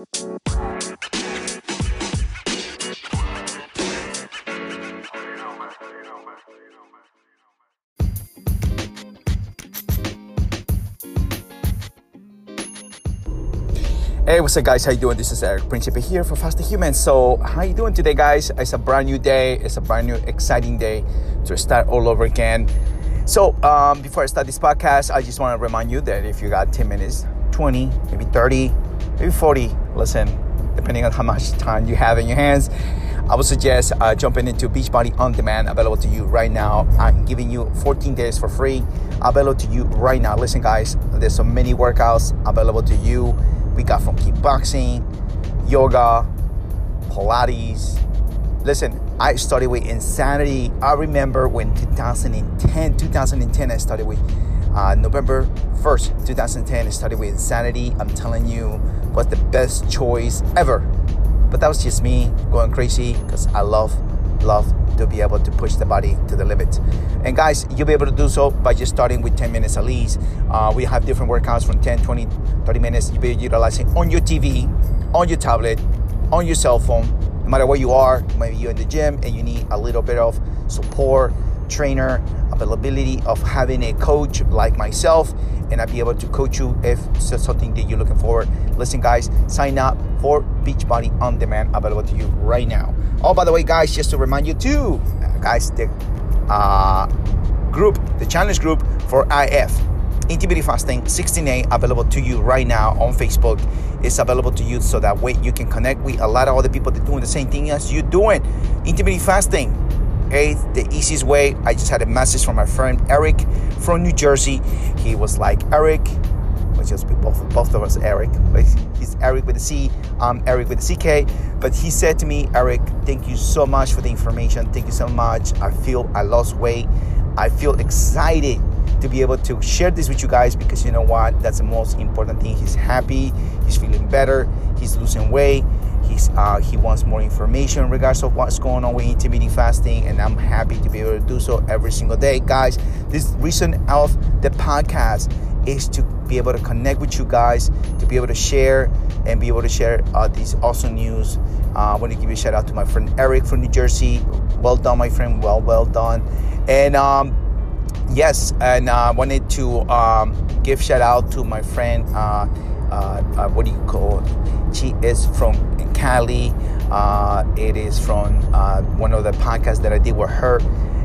Hey, what's up, guys? How you doing? This is Eric Principe here for Faster Human. So, how you doing today, guys? It's a brand new day. It's a brand new, exciting day to start all over again. So, um, before I start this podcast, I just want to remind you that if you got 10 minutes, 20, maybe 30, maybe 40, listen, depending on how much time you have in your hands, I would suggest uh, jumping into Beachbody On Demand, available to you right now. I'm giving you 14 days for free, available to you right now. Listen, guys, there's so many workouts available to you we got from kickboxing, yoga, Pilates. Listen, I started with Insanity. I remember when 2010, 2010, I started with uh, November 1st, 2010, I started with Insanity. I'm telling you, was the best choice ever. But that was just me going crazy because I love, love to be able to push the body to the limit. And guys, you'll be able to do so by just starting with 10 minutes at least. Uh, we have different workouts from 10, 20, 30 minutes. You'll be utilizing on your TV, on your tablet, on your cell phone, no matter where you are. Maybe you're in the gym and you need a little bit of support, trainer, availability of having a coach like myself and I'd be able to coach you if it's something that you're looking for. Listen, guys, sign up for Beachbody On Demand available to you right now. Oh, by the way, guys, just to remind you too, guys, the uh, group, the challenge group for IF, Intermittent Fasting 16:8, available to you right now on Facebook. It's available to you so that way you can connect with a lot of other people that doing the same thing as you doing. Intermittent fasting Okay, the easiest way. I just had a message from my friend Eric from New Jersey. He was like, Eric, let's just be both, both of us Eric. He's Eric with a C, I'm Eric with a CK. But he said to me, Eric, thank you so much for the information. Thank you so much. I feel I lost weight. I feel excited to be able to share this with you guys because you know what? That's the most important thing. He's happy, he's feeling better, he's losing weight He's uh, he wants more information in regards of what's going on with intermittent fasting, and I'm happy to be able to do so every single day, guys. This reason of the podcast is to be able to connect with you guys, to be able to share and be able to share uh, these awesome news. Uh, I want to give a shout out to my friend Eric from New Jersey. Well done, my friend. Well, well done. And um, yes, and I uh, wanted to um, give shout out to my friend. Uh, uh, uh, what do you call? She is from Cali. Uh, it is from uh, one of the podcasts that I did with her,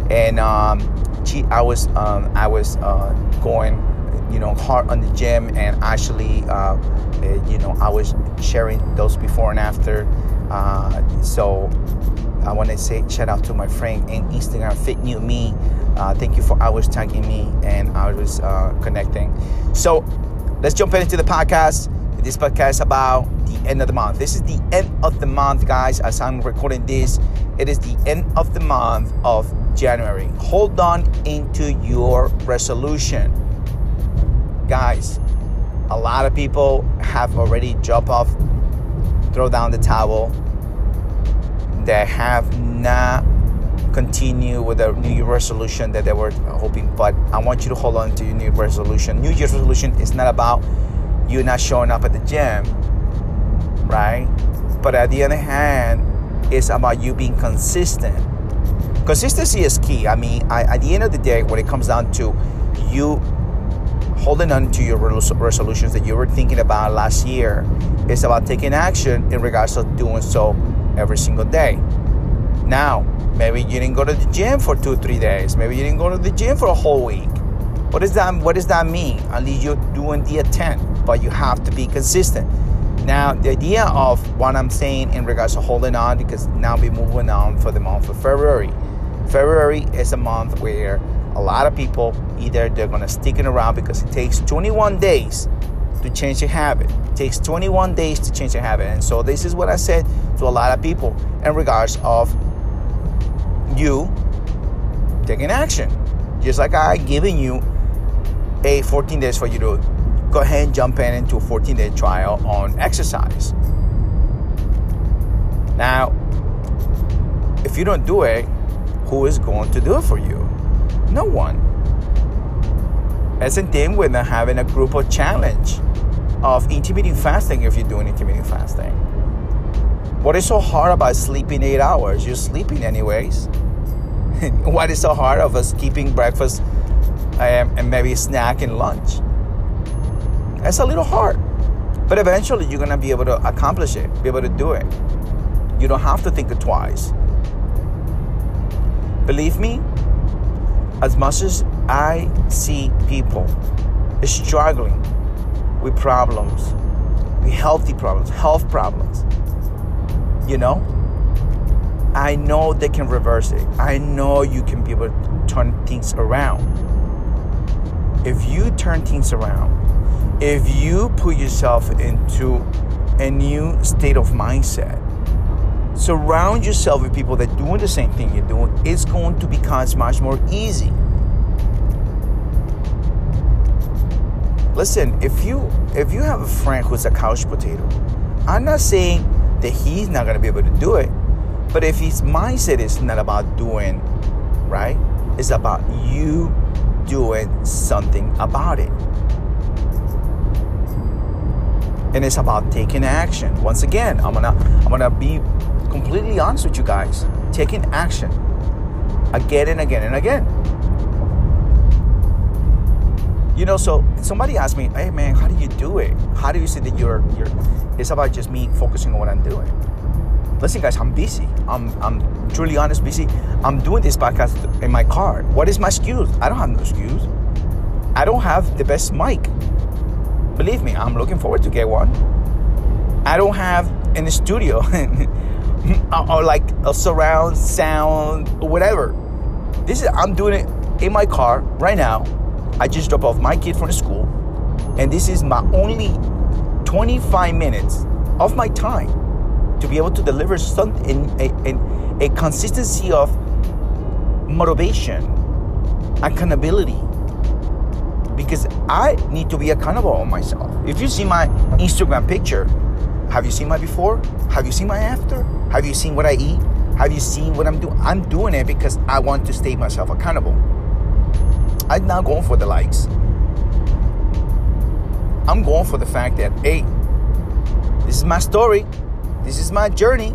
and um, she, I was, um, I was uh, going, you know, hard on the gym, and actually, uh, you know, I was sharing those before and after. so I want to say shout out to my friend in Instagram, Fit New Me. thank you for always tagging me and I was connecting. So let's jump into the podcast. This podcast about the end of the month. This is the end of the month, guys. As I'm recording this, it is the end of the month of January. Hold on into your resolution. Guys, a lot of people have already dropped off, throw down the towel. They have not continue with the New Year resolution that they were hoping. But I want you to hold on to your New resolution. New Year's resolution is not about you not showing up at the gym, right? But at the other hand, it's about you being consistent. Consistency is key. I mean, I, at the end of the day, when it comes down to you holding on to your resolutions that you were thinking about last year, it's about taking action in regards to doing so every single day. Now, Maybe you didn't go to the gym for two, three days. Maybe you didn't go to the gym for a whole week. What does that What does that mean? At least you're doing the attempt, but you have to be consistent. Now, the idea of what I'm saying in regards to holding on, because now we're moving on for the month of February. February is a month where a lot of people either they're gonna stick it around because it takes 21 days to change a habit. It takes 21 days to change a habit, and so this is what I said to a lot of people in regards of you taking action. Just like I given you a 14 days for you to go ahead and jump in into a 14 day trial on exercise. Now, if you don't do it, who is going to do it for you? No one. It's the same with having a group of challenge of intermittent fasting if you're doing intermittent fasting. What is so hard about sleeping eight hours? You're sleeping anyways. what is so hard of us keeping breakfast um, and maybe snack and lunch? That's a little hard. But eventually you're gonna be able to accomplish it, be able to do it. You don't have to think it twice. Believe me, as much as I see people struggling with problems, with healthy problems, health problems, you know, I know they can reverse it. I know you can be able to turn things around. If you turn things around, if you put yourself into a new state of mindset, surround yourself with people that doing the same thing you're doing, it's going to become much more easy. Listen, if you if you have a friend who's a couch potato, I'm not saying that he's not gonna be able to do it, but if his mindset is not about doing, right? It's about you doing something about it. And it's about taking action. Once again, I'm gonna I'm gonna be completely honest with you guys. Taking action again and again and again. You know, so somebody asked me, "Hey man, how do you do it? How do you say that you're you're?" It's about just me focusing on what I'm doing. Listen, guys, I'm busy. I'm I'm truly honest, busy. I'm doing this podcast in my car. What is my excuse? I don't have no excuse. I don't have the best mic. Believe me, I'm looking forward to get one. I don't have in the studio or like a surround sound or whatever. This is I'm doing it in my car right now. I just dropped off my kid from school, and this is my only 25 minutes of my time to be able to deliver something in a, a, a consistency of motivation, accountability, because I need to be accountable on myself. If you see my Instagram picture, have you seen my before? Have you seen my after? Have you seen what I eat? Have you seen what I'm doing? I'm doing it because I want to stay myself accountable. I'm not going for the likes. I'm going for the fact that, hey, this is my story. This is my journey.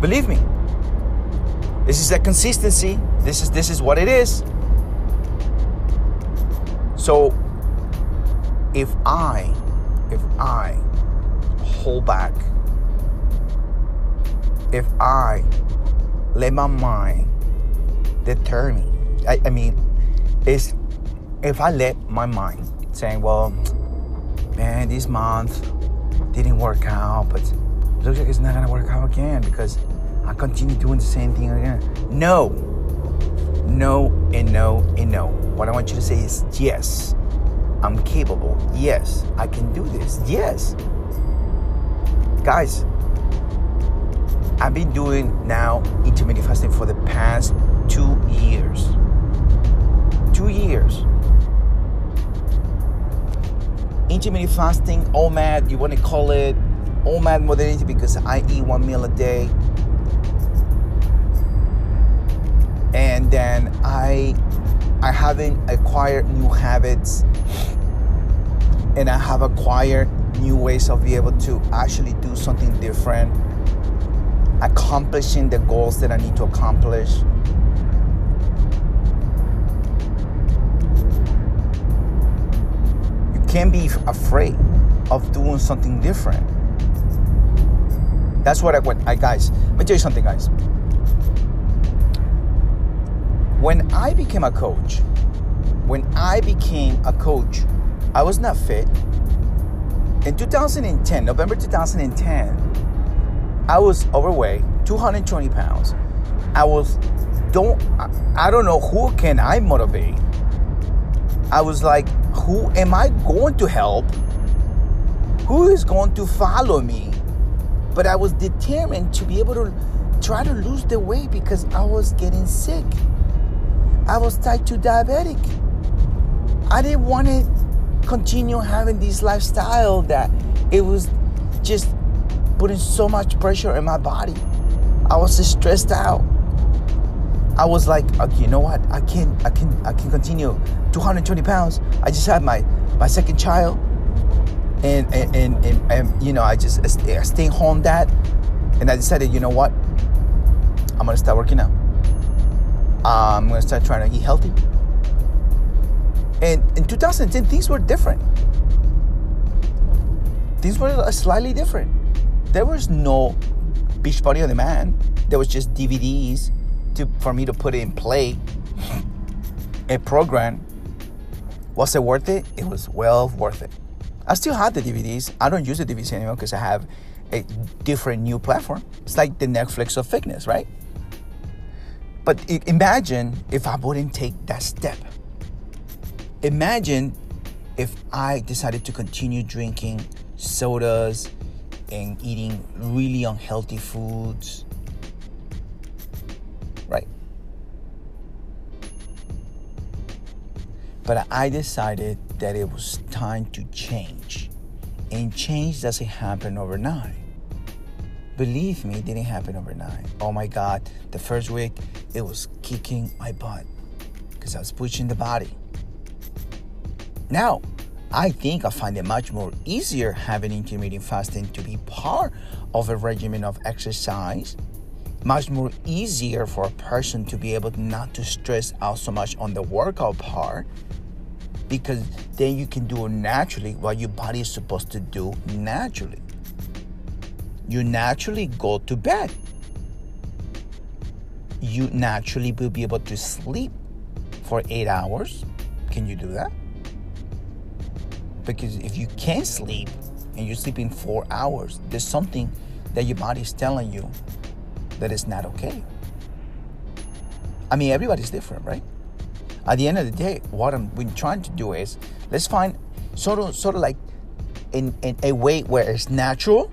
Believe me. This is a consistency. This is this is what it is. So if I, if I hold back, if I let my mind deter me, I, I mean, is if I let my mind saying, well, man, this month didn't work out, but it looks like it's not gonna work out again because I continue doing the same thing again. No, no, and no, and no. What I want you to say is yes, I'm capable. Yes, I can do this. Yes. Guys, I've been doing now intermittent fasting for the past two years. Two years. Intermittent fasting, OMAD, you want to call it OMAD modernity because I eat one meal a day. Then I I haven't acquired new habits and I have acquired new ways of being able to actually do something different, accomplishing the goals that I need to accomplish. You can't be afraid of doing something different. That's what I want. I guys, let me tell you something, guys. When I became a coach, when I became a coach, I was not fit. In 2010, November 2010, I was overweight, 220 pounds. I was don't I don't know who can I motivate. I was like, who am I going to help? Who is going to follow me? But I was determined to be able to try to lose the weight because I was getting sick. I was type 2 diabetic. I didn't want to continue having this lifestyle that it was just putting so much pressure in my body. I was stressed out. I was like, okay, you know what? I can't, I can I can continue 220 pounds. I just had my my second child. and and, and, and, and you know I just I stay home that and I decided you know what I'm gonna start working out I'm gonna start trying to eat healthy. And in 2010 things were different. Things were slightly different. There was no Beachbody on demand. There was just DVDs to for me to put in play. A program. Was it worth it? It was well worth it. I still have the DVDs. I don't use the DVDs anymore because I have a different new platform. It's like the Netflix of fitness, right? But imagine if I wouldn't take that step. Imagine if I decided to continue drinking sodas and eating really unhealthy foods, right? But I decided that it was time to change. And change doesn't happen overnight. Believe me, it didn't happen overnight. Oh my God, the first week, it was kicking my butt because I was pushing the body. Now, I think I find it much more easier having intermittent fasting to be part of a regimen of exercise. Much more easier for a person to be able not to stress out so much on the workout part because then you can do it naturally what your body is supposed to do naturally. You naturally go to bed. You naturally will be able to sleep for eight hours. Can you do that? Because if you can't sleep and you're sleeping four hours, there's something that your body is telling you that is not okay. I mean, everybody's different, right? at the end of the day, what I'm been trying to do is let's find sort of sort of like in, in a way where it's natural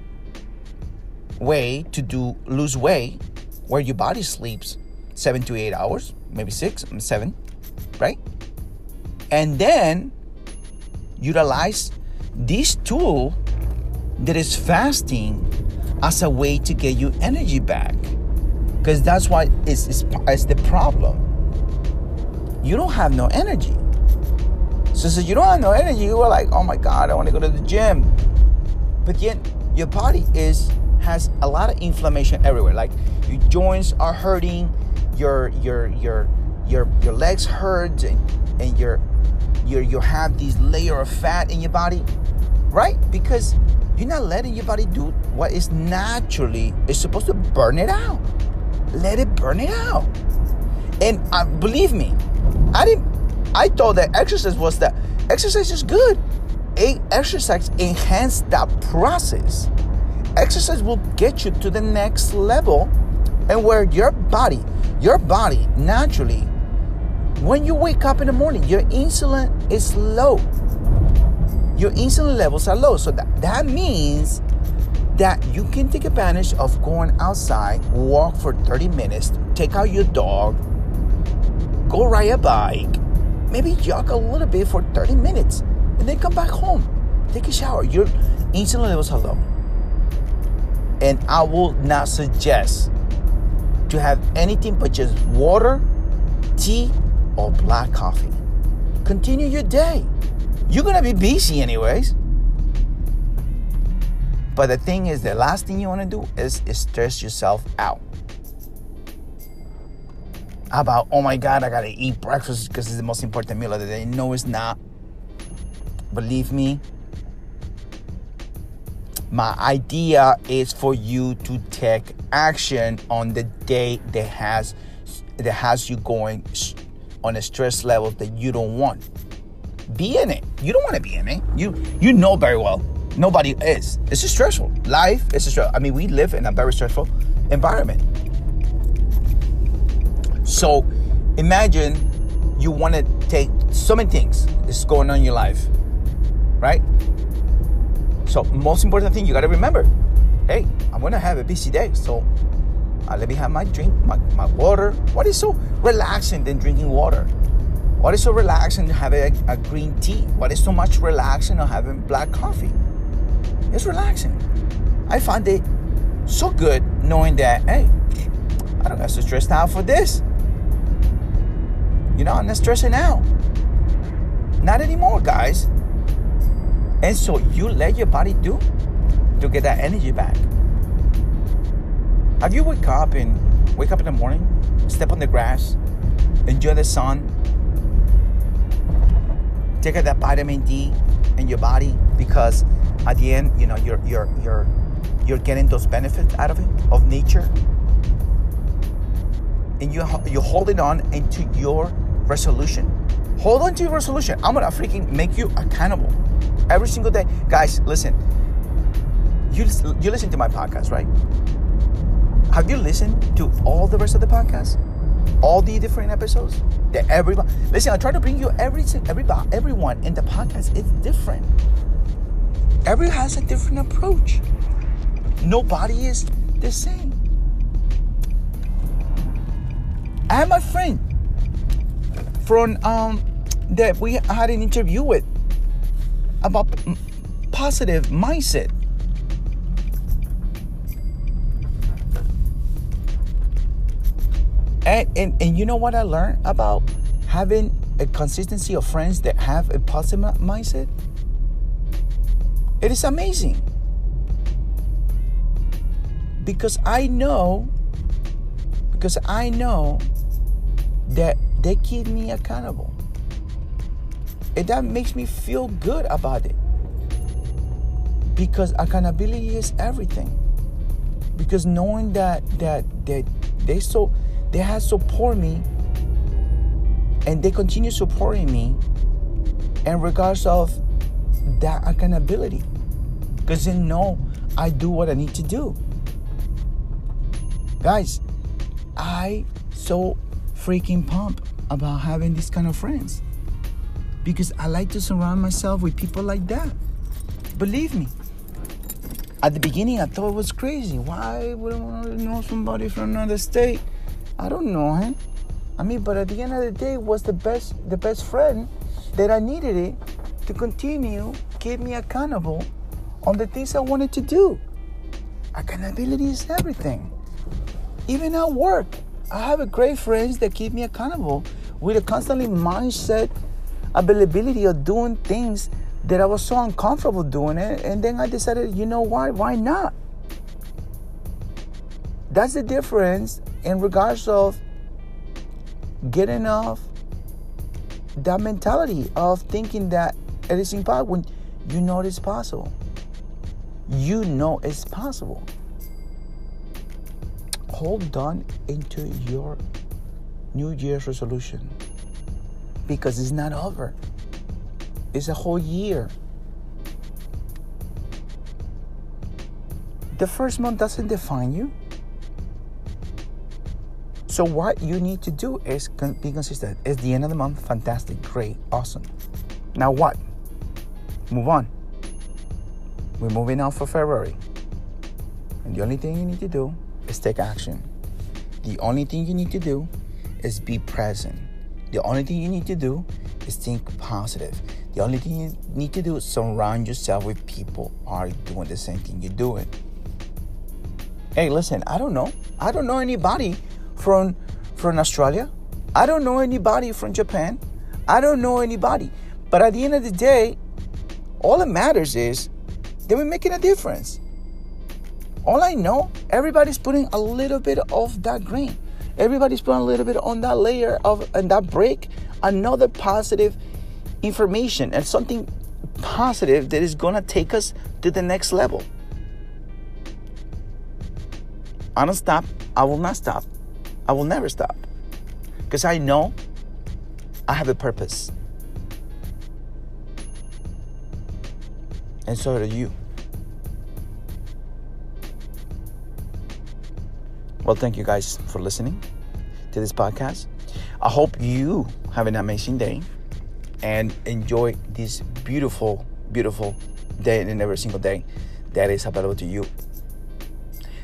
way to do lose weight where your body sleeps seven to eight hours, maybe six, seven, right? And then utilize this tool that is fasting as a way to get you energy back. Because that's why it's, it's, it's the problem you don't have no energy. So, so you don't have no energy, you are like, oh my God, I want to go to the gym. But yet your body is has a lot of inflammation everywhere. Like your joints are hurting, your your your your your legs hurt and, and your you you have these layer of fat in your body, right? Because you're not letting your body do what is naturally is supposed to burn it out. Let it burn it out. And uh, believe me, I didn't. I thought that exercise was that exercise is good. A exercise enhance that process. Exercise will get you to the next level, and where your body, your body naturally, when you wake up in the morning, your insulin is low. Your insulin levels are low, so that that means that you can take advantage of going outside, walk for 30 minutes, take out your dog, go ride a bike, maybe jog a little bit for 30 minutes, and then come back home. Take a shower. Your insulin levels are low. And I will not suggest to have anything but just water, tea, or black coffee. Continue your day. You're gonna be busy anyways. But the thing is, the last thing you wanna do is, is stress yourself out about, oh my God, I gotta eat breakfast because it's the most important meal of the day. No, it's not. Believe me. My idea is for you to take action on the day that has that has you going on a stress level that you don't want. Be in it. You don't want to be in it. You you know very well. Nobody is. It's just stressful. Life is stressful. I mean, we live in a very stressful environment. So imagine you want to take so many things that's going on in your life, right? So most important thing you got to remember, hey, I'm gonna have a busy day, so uh, let me have my drink, my, my water. What is so relaxing than drinking water? What is so relaxing than having a, a green tea? What is so much relaxing than having black coffee? It's relaxing. I find it so good knowing that, hey, I don't have to stress out for this. You know, I'm not stressing out. Not anymore, guys. And so you let your body do to get that energy back. Have you wake up and wake up in the morning, step on the grass, enjoy the sun, take out that vitamin D in your body because at the end, you know, you're you're you're you're getting those benefits out of it of nature, and you you're holding on into your resolution. Hold on to your resolution. I'm gonna freaking make you accountable every single day, guys. Listen, you you listen to my podcast, right? Have you listened to all the rest of the podcast? All the different episodes? That everybody listen, I try to bring you every everybody everyone in the podcast is different. Everyone has a different approach. Nobody is the same. I have my friend from um that we had an interview with about positive mindset. And, and, and you know what I learned about having a consistency of friends that have a positive mindset? It is amazing. Because I know, because I know that they keep me accountable. And that makes me feel good about it. Because accountability is everything. Because knowing that that that they so they have support me and they continue supporting me in regards of that accountability. Because they know I do what I need to do. Guys, I so freaking pumped about having these kind of friends because I like to surround myself with people like that. Believe me. At the beginning, I thought it was crazy. Why would I want to know somebody from another state? I don't know him. I mean, but at the end of the day, was the best the best friend that I needed it to continue keep me accountable on the things I wanted to do. Accountability is everything. Even at work, I have a great friends that keep me accountable with a constantly mindset availability of doing things that I was so uncomfortable doing it. And then I decided, you know why? Why not? That's the difference in regards of getting off that mentality of thinking that it is impossible when you know it is possible. You know it's possible. Hold on into your New Year's resolution because it's not over. It's a whole year. The first month doesn't define you. So what you need to do is be consistent. It's the end of the month. Fantastic, great, awesome. Now what? Move on. We're moving on for February. And the only thing you need to do is take action. The only thing you need to do is be present. The only thing you need to do is think positive. The only thing you need to do is surround yourself with people are doing the same thing you're doing. Hey, listen, I don't know. I don't know anybody from from Australia. I don't know anybody from Japan. I don't know anybody. But at the end of the day, all that matters is that we're making a difference. All I know, everybody's putting a little bit of that grain. Everybody's putting a little bit on that layer of and that break, another positive information and something positive that is gonna take us to the next level. I don't stop. I will not stop. I will never stop. Because I know I have a purpose. And so do you. Well, thank you guys for listening to this podcast. I hope you have an amazing day and enjoy this beautiful, beautiful day and every single day that is available to you.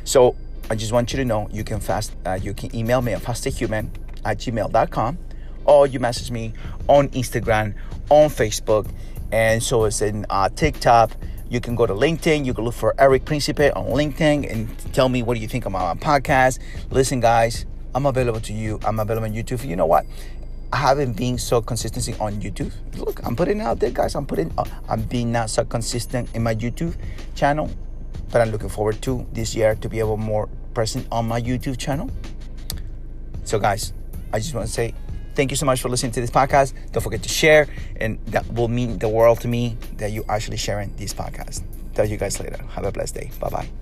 So I just want you to know you can fast uh, you can email me at fasthuman at gmail.com or you message me on Instagram, on Facebook, and so it's in uh, TikTok you can go to LinkedIn. You can look for Eric Principe on LinkedIn and tell me what do you think about my podcast. Listen, guys, I'm available to you. I'm available on YouTube. You know what? I haven't been so consistent on YouTube. Look, I'm putting out there, guys. I'm putting, uh, I'm being not so consistent in my YouTube channel, but I'm looking forward to this year to be able more present on my YouTube channel. So, guys, I just want to say thank you so much for listening to this podcast. Don't forget to share, and that will mean the world to me that you actually sharing this podcast. Tell you guys later. Have a blessed day. Bye bye.